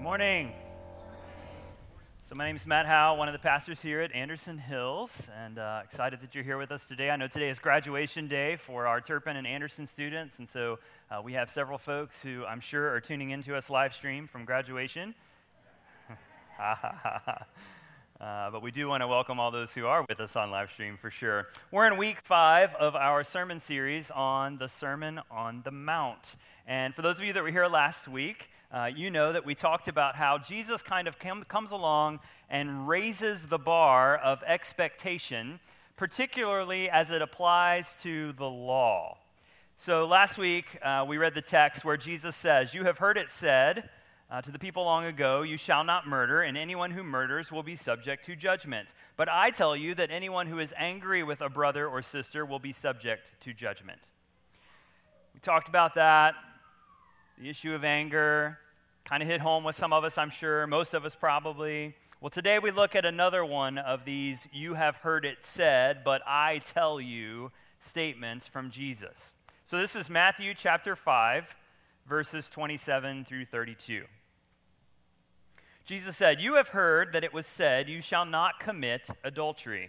Good morning. So, my name is Matt Howe, one of the pastors here at Anderson Hills, and uh, excited that you're here with us today. I know today is graduation day for our Turpin and Anderson students, and so uh, we have several folks who I'm sure are tuning into us live stream from graduation. Uh, but we do want to welcome all those who are with us on live stream for sure. We're in week five of our sermon series on the Sermon on the Mount. And for those of you that were here last week, uh, you know that we talked about how Jesus kind of com- comes along and raises the bar of expectation, particularly as it applies to the law. So last week, uh, we read the text where Jesus says, You have heard it said, uh, to the people long ago, You shall not murder, and anyone who murders will be subject to judgment. But I tell you that anyone who is angry with a brother or sister will be subject to judgment. We talked about that, the issue of anger, kind of hit home with some of us, I'm sure, most of us probably. Well, today we look at another one of these you have heard it said, but I tell you statements from Jesus. So this is Matthew chapter 5, verses 27 through 32. Jesus said, You have heard that it was said, You shall not commit adultery.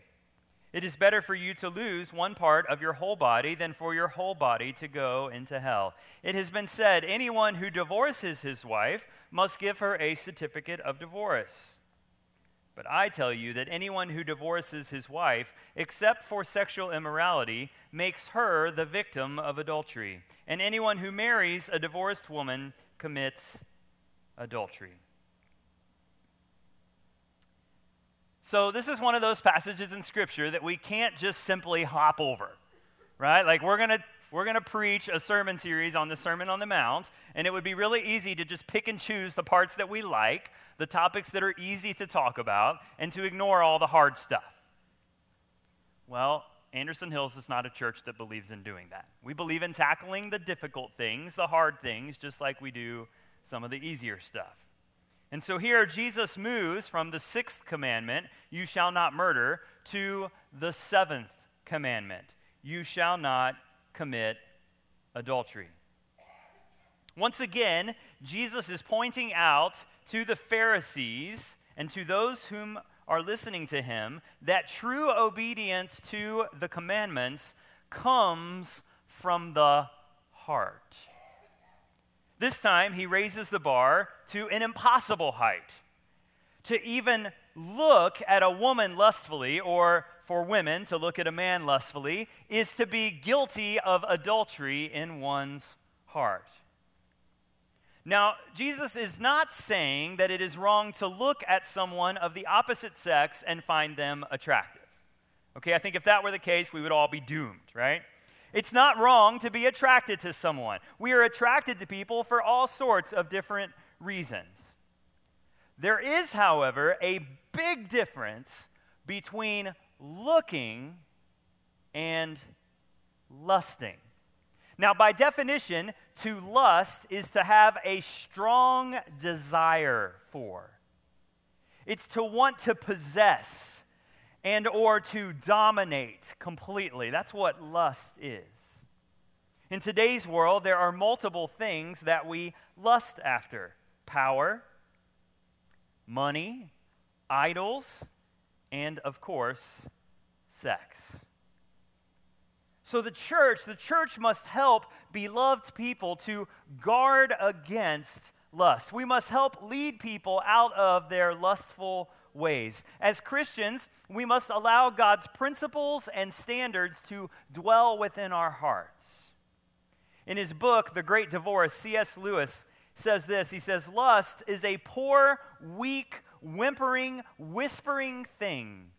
It is better for you to lose one part of your whole body than for your whole body to go into hell. It has been said anyone who divorces his wife must give her a certificate of divorce. But I tell you that anyone who divorces his wife, except for sexual immorality, makes her the victim of adultery. And anyone who marries a divorced woman commits adultery. So, this is one of those passages in Scripture that we can't just simply hop over, right? Like, we're going to we're going to preach a sermon series on the Sermon on the Mount, and it would be really easy to just pick and choose the parts that we like, the topics that are easy to talk about, and to ignore all the hard stuff. Well, Anderson Hills is not a church that believes in doing that. We believe in tackling the difficult things, the hard things, just like we do some of the easier stuff. And so here Jesus moves from the sixth commandment, you shall not murder, to the seventh commandment, you shall not commit adultery. Once again, Jesus is pointing out to the Pharisees and to those whom are listening to him that true obedience to the commandments comes from the heart. This time, he raises the bar to an impossible height. To even look at a woman lustfully, or for women to look at a man lustfully, is to be guilty of adultery in one's heart. Now, Jesus is not saying that it is wrong to look at someone of the opposite sex and find them attractive. Okay, I think if that were the case, we would all be doomed, right? It's not wrong to be attracted to someone. We are attracted to people for all sorts of different reasons. There is, however, a big difference between looking and lusting. Now, by definition, to lust is to have a strong desire for. It's to want to possess and or to dominate completely. That's what lust is. In today's world, there are multiple things that we lust after power, money, idols, and of course, sex. So, the church, the church must help beloved people to guard against lust. We must help lead people out of their lustful ways. As Christians, we must allow God's principles and standards to dwell within our hearts. In his book, The Great Divorce, C.S. Lewis says this He says, Lust is a poor, weak, whimpering, whispering thing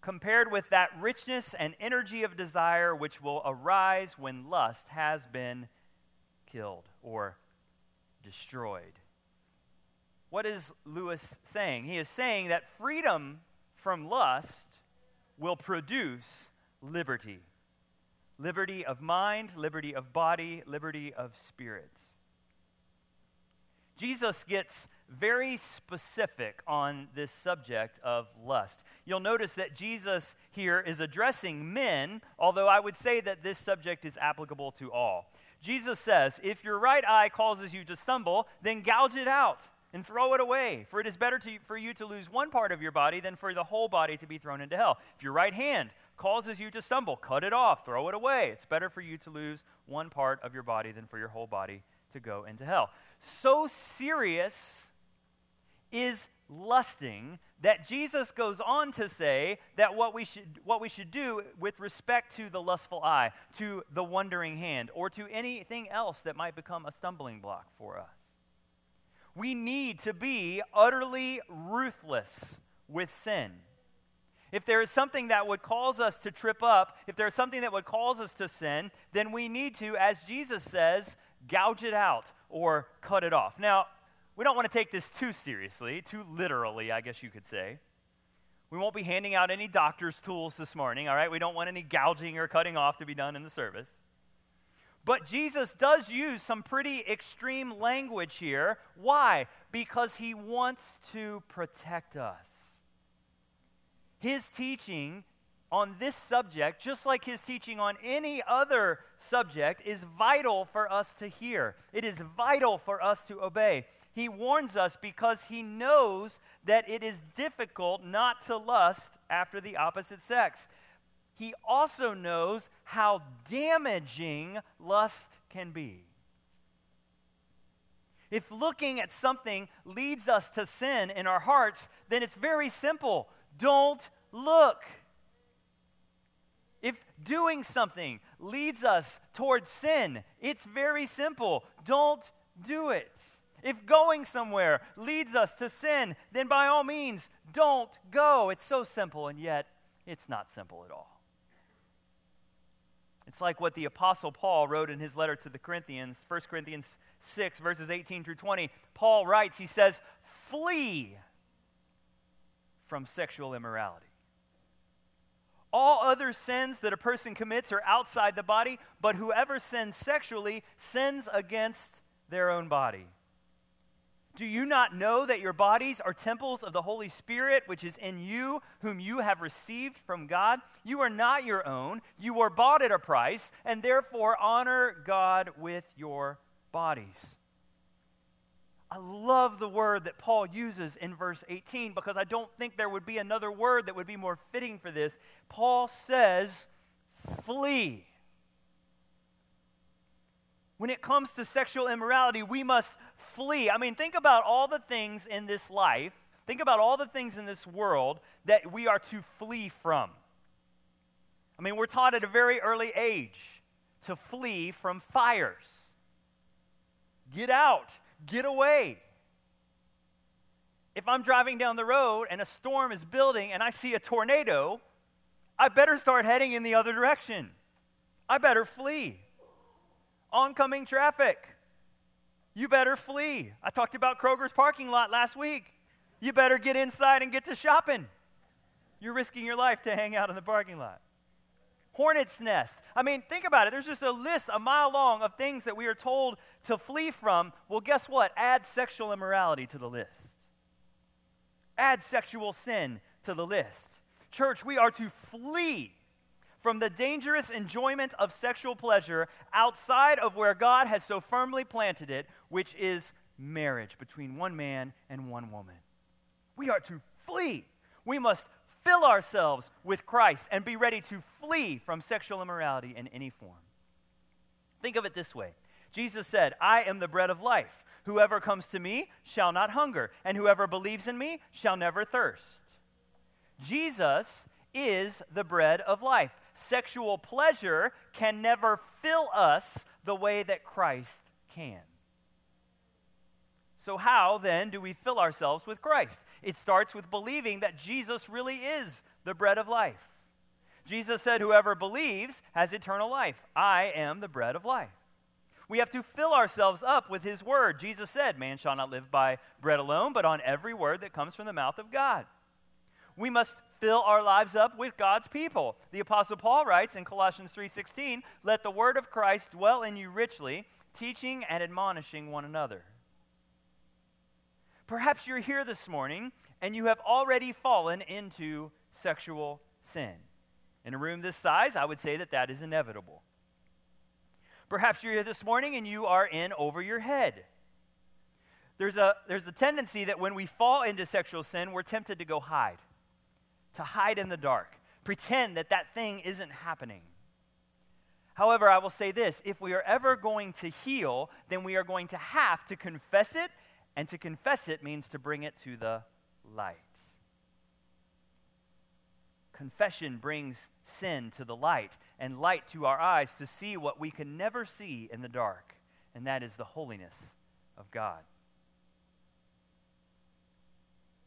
compared with that richness and energy of desire which will arise when lust has been killed or destroyed. What is Lewis saying? He is saying that freedom from lust will produce liberty liberty of mind, liberty of body, liberty of spirit. Jesus gets very specific on this subject of lust. You'll notice that Jesus here is addressing men, although I would say that this subject is applicable to all. Jesus says, If your right eye causes you to stumble, then gouge it out and throw it away. For it is better to, for you to lose one part of your body than for the whole body to be thrown into hell. If your right hand causes you to stumble, cut it off, throw it away. It's better for you to lose one part of your body than for your whole body to go into hell. So serious is lusting that Jesus goes on to say that what we should what we should do with respect to the lustful eye, to the wandering hand, or to anything else that might become a stumbling block for us. We need to be utterly ruthless with sin. If there is something that would cause us to trip up, if there's something that would cause us to sin, then we need to, as Jesus says, gouge it out or cut it off. Now, we don't want to take this too seriously, too literally, I guess you could say. We won't be handing out any doctor's tools this morning, all right? We don't want any gouging or cutting off to be done in the service. But Jesus does use some pretty extreme language here. Why? Because he wants to protect us. His teaching on this subject, just like his teaching on any other subject, is vital for us to hear. It is vital for us to obey. He warns us because he knows that it is difficult not to lust after the opposite sex he also knows how damaging lust can be. If looking at something leads us to sin in our hearts, then it's very simple. Don't look. If doing something leads us towards sin, it's very simple. Don't do it. If going somewhere leads us to sin, then by all means, don't go. It's so simple, and yet it's not simple at all. It's like what the Apostle Paul wrote in his letter to the Corinthians, 1 Corinthians 6, verses 18 through 20. Paul writes, he says, Flee from sexual immorality. All other sins that a person commits are outside the body, but whoever sins sexually sins against their own body. Do you not know that your bodies are temples of the Holy Spirit, which is in you, whom you have received from God? You are not your own. You were bought at a price, and therefore honor God with your bodies. I love the word that Paul uses in verse 18 because I don't think there would be another word that would be more fitting for this. Paul says, flee. When it comes to sexual immorality, we must flee. I mean, think about all the things in this life, think about all the things in this world that we are to flee from. I mean, we're taught at a very early age to flee from fires. Get out, get away. If I'm driving down the road and a storm is building and I see a tornado, I better start heading in the other direction. I better flee oncoming traffic. You better flee. I talked about Kroger's parking lot last week. You better get inside and get to shopping. You're risking your life to hang out in the parking lot. Hornet's nest. I mean, think about it. There's just a list a mile long of things that we are told to flee from. Well, guess what? Add sexual immorality to the list. Add sexual sin to the list. Church, we are to flee from the dangerous enjoyment of sexual pleasure outside of where God has so firmly planted it, which is marriage between one man and one woman. We are to flee. We must fill ourselves with Christ and be ready to flee from sexual immorality in any form. Think of it this way Jesus said, I am the bread of life. Whoever comes to me shall not hunger, and whoever believes in me shall never thirst. Jesus is the bread of life sexual pleasure can never fill us the way that Christ can. So, how then do we fill ourselves with Christ? It starts with believing that Jesus really is the bread of life. Jesus said, Whoever believes has eternal life. I am the bread of life. We have to fill ourselves up with His Word. Jesus said, Man shall not live by bread alone, but on every word that comes from the mouth of God. We must fill our lives up with God's people. The apostle Paul writes in Colossians 3:16, "Let the word of Christ dwell in you richly, teaching and admonishing one another." Perhaps you're here this morning and you have already fallen into sexual sin. In a room this size, I would say that that is inevitable. Perhaps you're here this morning and you are in over your head. There's a, there's a tendency that when we fall into sexual sin, we're tempted to go hide, to hide in the dark, pretend that that thing isn't happening. However, I will say this if we are ever going to heal, then we are going to have to confess it, and to confess it means to bring it to the light. Confession brings sin to the light and light to our eyes to see what we can never see in the dark, and that is the holiness of God.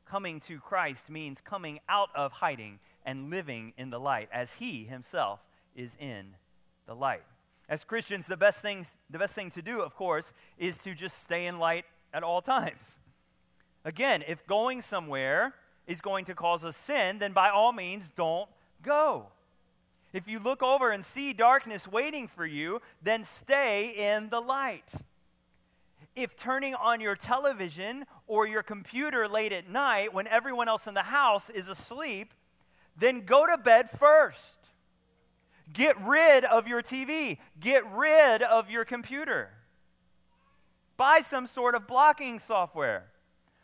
Coming to Christ means coming out of hiding and living in the light as he himself is in the light. As Christians, the best, things, the best thing to do, of course, is to just stay in light at all times. Again, if going somewhere is going to cause a sin, then by all means, don't go. If you look over and see darkness waiting for you, then stay in the light. If turning on your television or your computer late at night when everyone else in the house is asleep, then go to bed first. Get rid of your TV, get rid of your computer. Buy some sort of blocking software.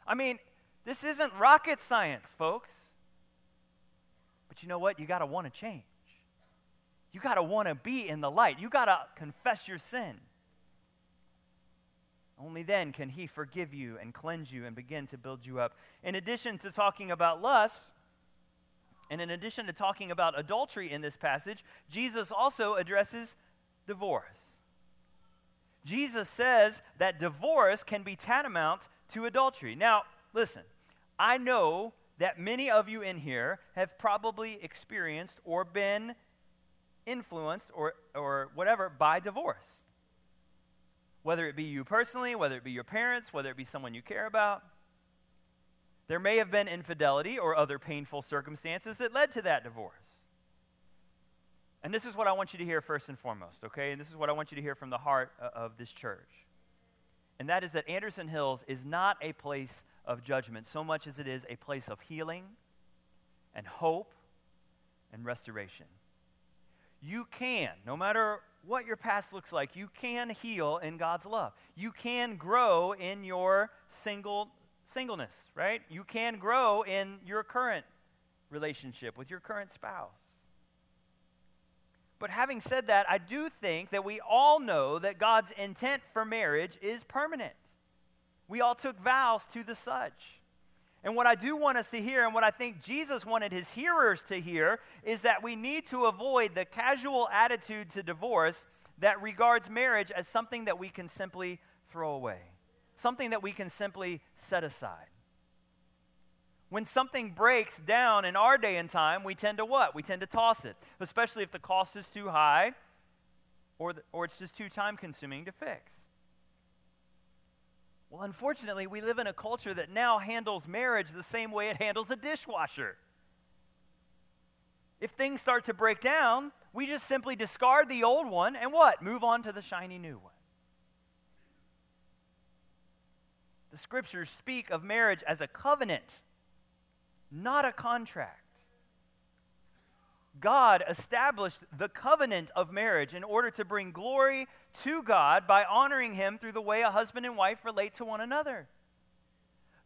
I mean, this isn't rocket science, folks. But you know what? You got to want to change. You got to want to be in the light. You got to confess your sin. Only then can He forgive you and cleanse you and begin to build you up. In addition to talking about lust, and in addition to talking about adultery in this passage, Jesus also addresses divorce. Jesus says that divorce can be tantamount to adultery. Now, listen, I know that many of you in here have probably experienced or been influenced or, or whatever by divorce. Whether it be you personally, whether it be your parents, whether it be someone you care about. There may have been infidelity or other painful circumstances that led to that divorce. And this is what I want you to hear first and foremost, okay? And this is what I want you to hear from the heart uh, of this church. And that is that Anderson Hills is not a place of judgment so much as it is a place of healing and hope and restoration. You can, no matter what your past looks like, you can heal in God's love. You can grow in your single singleness, right? You can grow in your current relationship with your current spouse. But having said that, I do think that we all know that God's intent for marriage is permanent. We all took vows to the such. And what I do want us to hear, and what I think Jesus wanted his hearers to hear, is that we need to avoid the casual attitude to divorce that regards marriage as something that we can simply throw away, something that we can simply set aside. When something breaks down in our day and time, we tend to what? We tend to toss it, especially if the cost is too high or, the, or it's just too time consuming to fix. Well, unfortunately, we live in a culture that now handles marriage the same way it handles a dishwasher. If things start to break down, we just simply discard the old one and what? Move on to the shiny new one. The scriptures speak of marriage as a covenant not a contract. God established the covenant of marriage in order to bring glory to God by honoring Him through the way a husband and wife relate to one another.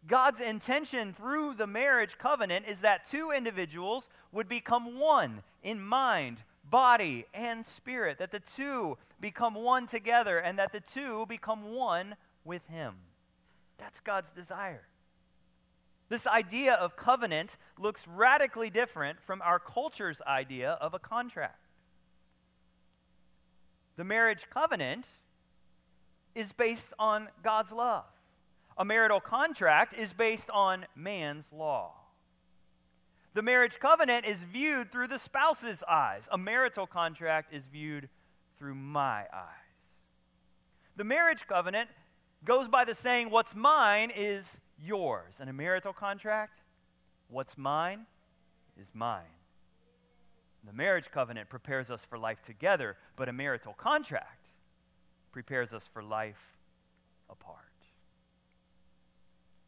God's intention through the marriage covenant is that two individuals would become one in mind, body, and spirit, that the two become one together, and that the two become one with Him. That's God's desire. This idea of covenant looks radically different from our culture's idea of a contract. The marriage covenant is based on God's love. A marital contract is based on man's law. The marriage covenant is viewed through the spouse's eyes. A marital contract is viewed through my eyes. The marriage covenant goes by the saying, What's mine is yours. And a marital contract, what's mine is mine. The marriage covenant prepares us for life together, but a marital contract prepares us for life apart.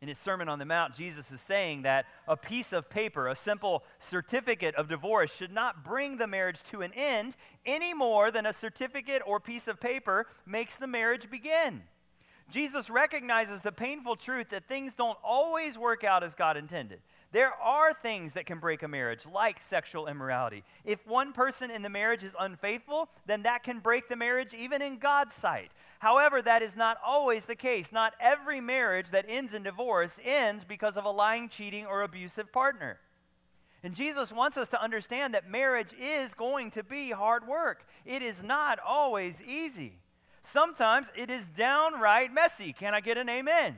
In his Sermon on the Mount, Jesus is saying that a piece of paper, a simple certificate of divorce, should not bring the marriage to an end any more than a certificate or piece of paper makes the marriage begin. Jesus recognizes the painful truth that things don't always work out as God intended. There are things that can break a marriage, like sexual immorality. If one person in the marriage is unfaithful, then that can break the marriage even in God's sight. However, that is not always the case. Not every marriage that ends in divorce ends because of a lying, cheating, or abusive partner. And Jesus wants us to understand that marriage is going to be hard work. It is not always easy. Sometimes it is downright messy. Can I get an amen?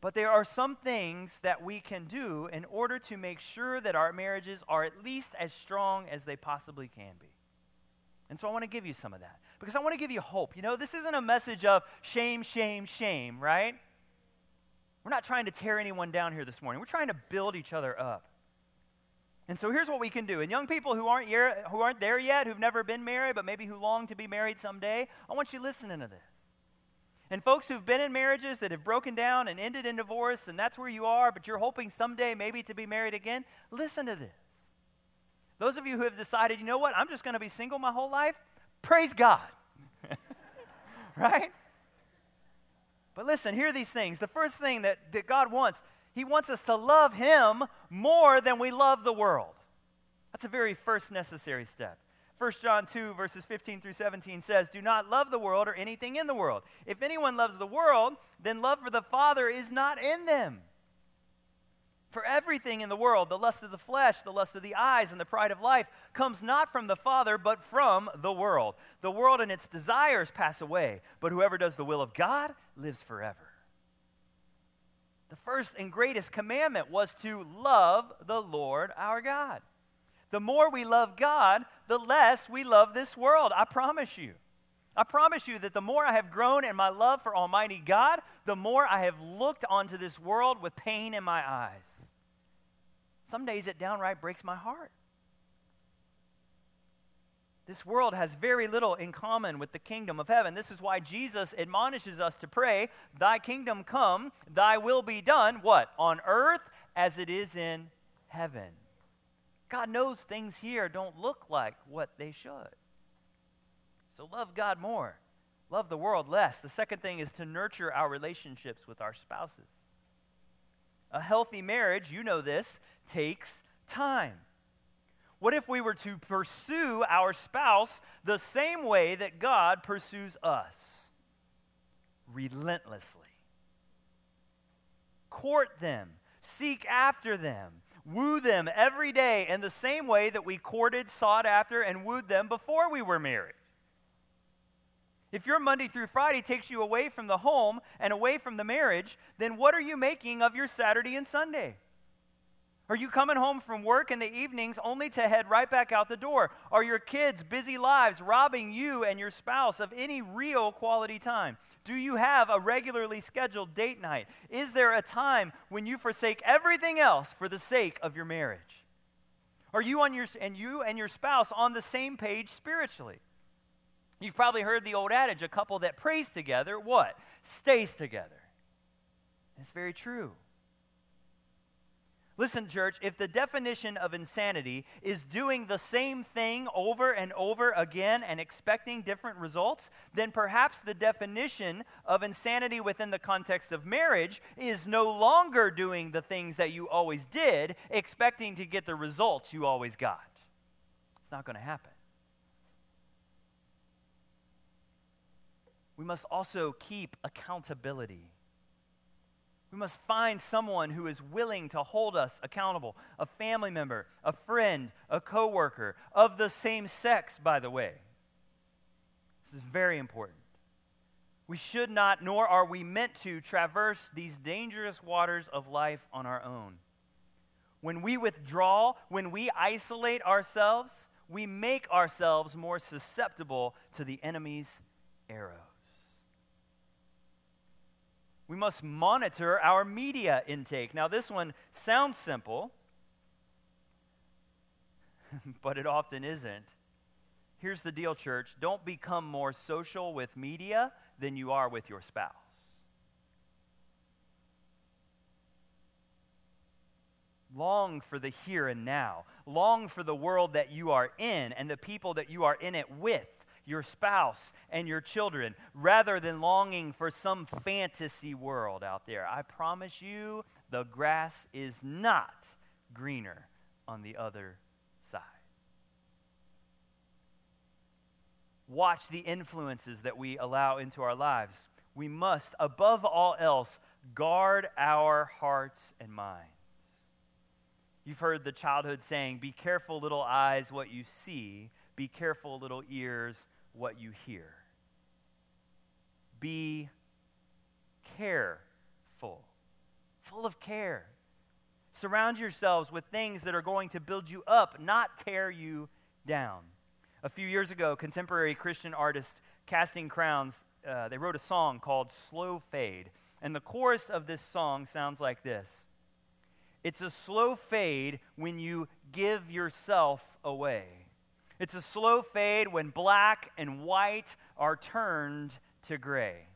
But there are some things that we can do in order to make sure that our marriages are at least as strong as they possibly can be. And so I want to give you some of that because I want to give you hope. You know, this isn't a message of shame, shame, shame, right? We're not trying to tear anyone down here this morning. We're trying to build each other up. And so here's what we can do. And young people who aren't, who aren't there yet, who've never been married, but maybe who long to be married someday, I want you listening to this. And folks who've been in marriages that have broken down and ended in divorce, and that's where you are, but you're hoping someday maybe to be married again, listen to this. Those of you who have decided, you know what, I'm just going to be single my whole life, praise God. right? But listen, hear these things. The first thing that, that God wants, He wants us to love Him more than we love the world. That's a very first necessary step. 1 John 2, verses 15 through 17 says, Do not love the world or anything in the world. If anyone loves the world, then love for the Father is not in them. For everything in the world, the lust of the flesh, the lust of the eyes, and the pride of life, comes not from the Father, but from the world. The world and its desires pass away, but whoever does the will of God lives forever. The first and greatest commandment was to love the Lord our God. The more we love God, the less we love this world. I promise you. I promise you that the more I have grown in my love for Almighty God, the more I have looked onto this world with pain in my eyes. Some days it downright breaks my heart. This world has very little in common with the kingdom of heaven. This is why Jesus admonishes us to pray, Thy kingdom come, Thy will be done, what? On earth as it is in heaven. God knows things here don't look like what they should. So love God more, love the world less. The second thing is to nurture our relationships with our spouses. A healthy marriage, you know this, takes time. What if we were to pursue our spouse the same way that God pursues us? Relentlessly. Court them, seek after them, woo them every day in the same way that we courted, sought after, and wooed them before we were married. If your Monday through Friday takes you away from the home and away from the marriage, then what are you making of your Saturday and Sunday? Are you coming home from work in the evenings only to head right back out the door? Are your kids' busy lives robbing you and your spouse of any real quality time? Do you have a regularly scheduled date night? Is there a time when you forsake everything else for the sake of your marriage? Are you on your and you and your spouse on the same page spiritually? You've probably heard the old adage a couple that prays together, what? Stays together. It's very true. Listen, church, if the definition of insanity is doing the same thing over and over again and expecting different results, then perhaps the definition of insanity within the context of marriage is no longer doing the things that you always did, expecting to get the results you always got. It's not going to happen. We must also keep accountability. We must find someone who is willing to hold us accountable a family member, a friend, a coworker, of the same sex, by the way. This is very important. We should not, nor are we meant to, traverse these dangerous waters of life on our own. When we withdraw, when we isolate ourselves, we make ourselves more susceptible to the enemy's arrows. We must monitor our media intake. Now, this one sounds simple, but it often isn't. Here's the deal, church don't become more social with media than you are with your spouse. Long for the here and now. Long for the world that you are in and the people that you are in it with, your spouse and your children, rather than longing for some fantasy world out there. I promise you, the grass is not greener on the other side. Watch the influences that we allow into our lives. We must, above all else, guard our hearts and minds. You've heard the childhood saying, Be careful, little eyes, what you see. Be careful, little ears, what you hear. Be careful, full of care. Surround yourselves with things that are going to build you up, not tear you down. A few years ago, contemporary Christian artist Casting Crowns, uh, they wrote a song called Slow Fade. And the chorus of this song sounds like this it's a slow fade when you give yourself away. It's a slow fade when black and white are turned to gray.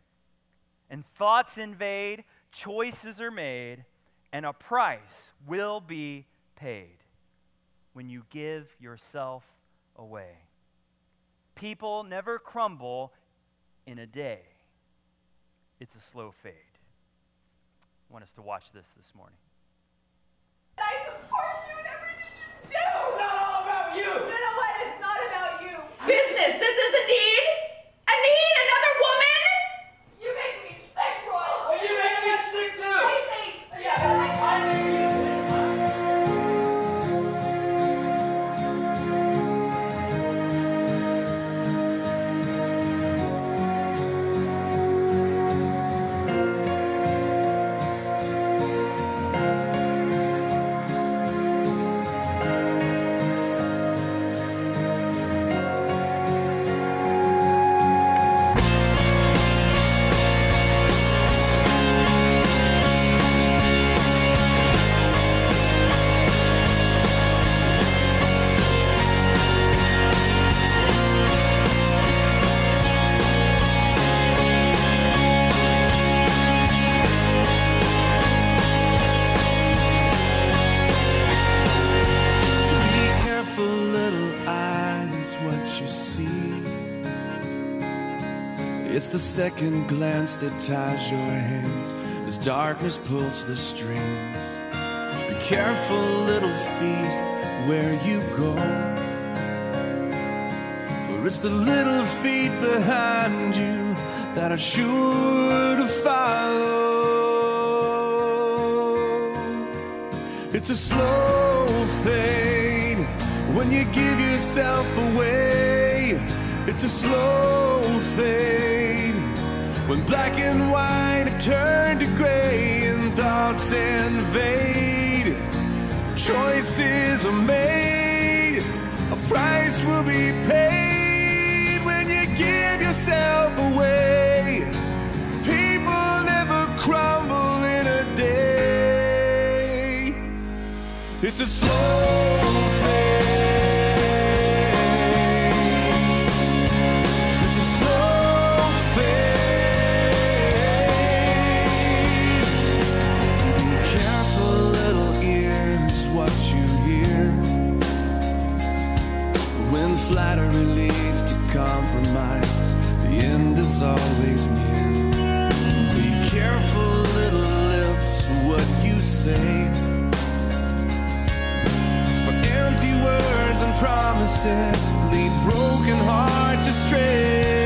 And thoughts invade, choices are made, and a price will be paid when you give yourself away. People never crumble in a day, it's a slow fade. I want us to watch this this morning. I support you in everything you do. It's not all about you. You know what? It's not about you. Business. This is a second glance that ties your hands as darkness pulls the strings. Be careful, little feet, where you go. For it's the little feet behind you that are sure to follow. It's a slow fade when you give yourself away. It's a slow fade when black and white turned to gray and thoughts invade. Choices are made, a price will be paid when you give yourself away. People never crumble in a day. It's a slow always near. Be careful, little lips, what you say. For empty words and promises lead broken hearts astray.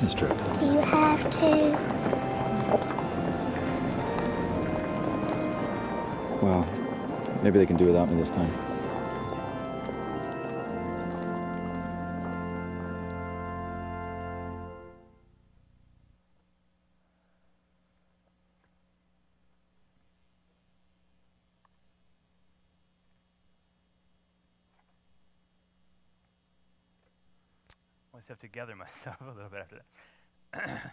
Business trip. Do you have to? Well, maybe they can do without me this time. I just have to gather myself a little bit after that.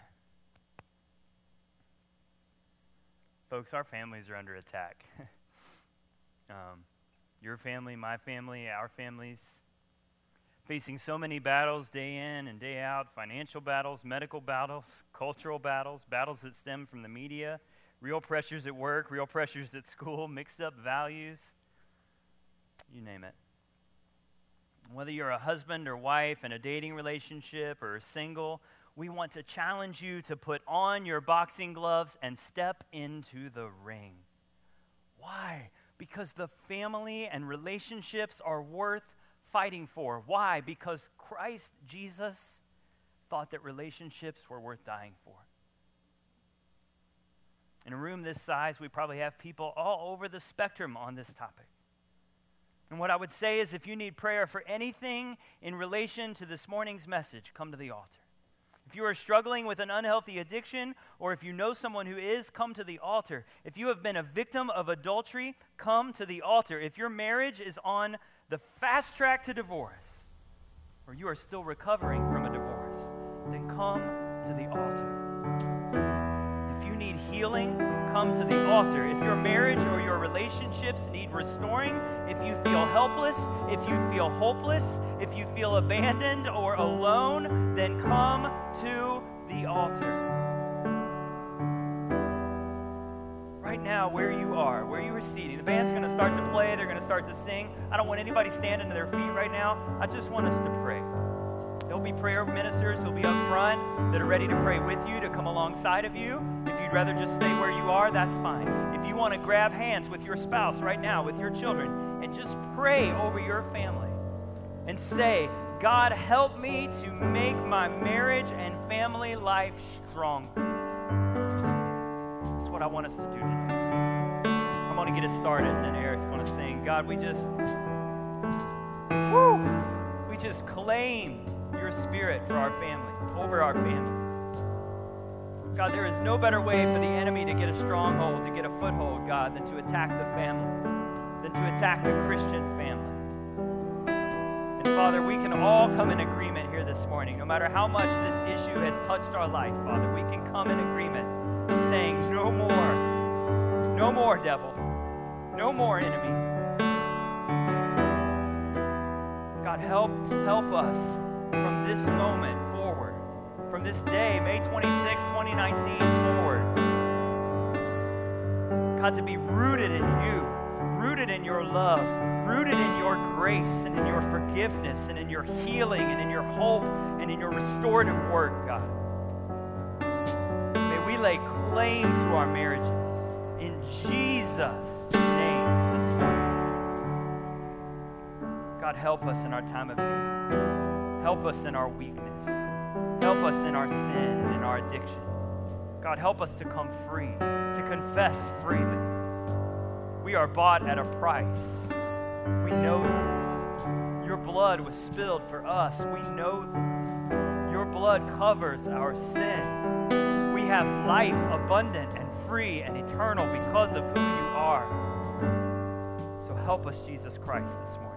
Folks, our families are under attack. um, your family, my family, our families, facing so many battles day in and day out financial battles, medical battles, cultural battles, battles that stem from the media, real pressures at work, real pressures at school, mixed up values, you name it. Whether you're a husband or wife in a dating relationship or single, we want to challenge you to put on your boxing gloves and step into the ring. Why? Because the family and relationships are worth fighting for. Why? Because Christ Jesus thought that relationships were worth dying for. In a room this size, we probably have people all over the spectrum on this topic. And what I would say is if you need prayer for anything in relation to this morning's message, come to the altar. If you are struggling with an unhealthy addiction, or if you know someone who is, come to the altar. If you have been a victim of adultery, come to the altar. If your marriage is on the fast track to divorce, or you are still recovering from a divorce, then come to the altar. If you need healing, come to the altar. If your marriage or your relationships need restoring, if you feel helpless, if you feel hopeless, if you feel abandoned or alone, then come to the altar. Right now, where you are, where you are seated, the band's going to start to play, they're going to start to sing. I don't want anybody standing to their feet right now. I just want us to pray. There'll be prayer ministers who'll be up front that are ready to pray with you, to come alongside of you. If you'd rather just stay where you are, that's fine. If you want to grab hands with your spouse right now, with your children, and just pray over your family and say, God, help me to make my marriage and family life stronger. That's what I want us to do today. I'm going to get us started, and then Eric's going to sing. God, we just, whew, we just claim your spirit for our families, over our families. God, there is no better way for the enemy to get a stronghold, to get a foothold, God, than to attack the family, than to attack the Christian family. And Father, we can all come in agreement here this morning. No matter how much this issue has touched our life, Father, we can come in agreement saying, No more, no more, devil, no more enemy. God, help, help us from this moment this day, May 26, 2019, forward. God, to be rooted in you, rooted in your love, rooted in your grace and in your forgiveness and in your healing and in your hope and in your restorative work, God. May we lay claim to our marriages in Jesus' name this morning. God, help us in our time of need. Help us in our weakness. Help us in our sin and in our addiction. God, help us to come free, to confess freely. We are bought at a price. We know this. Your blood was spilled for us. We know this. Your blood covers our sin. We have life abundant and free and eternal because of who you are. So help us, Jesus Christ, this morning.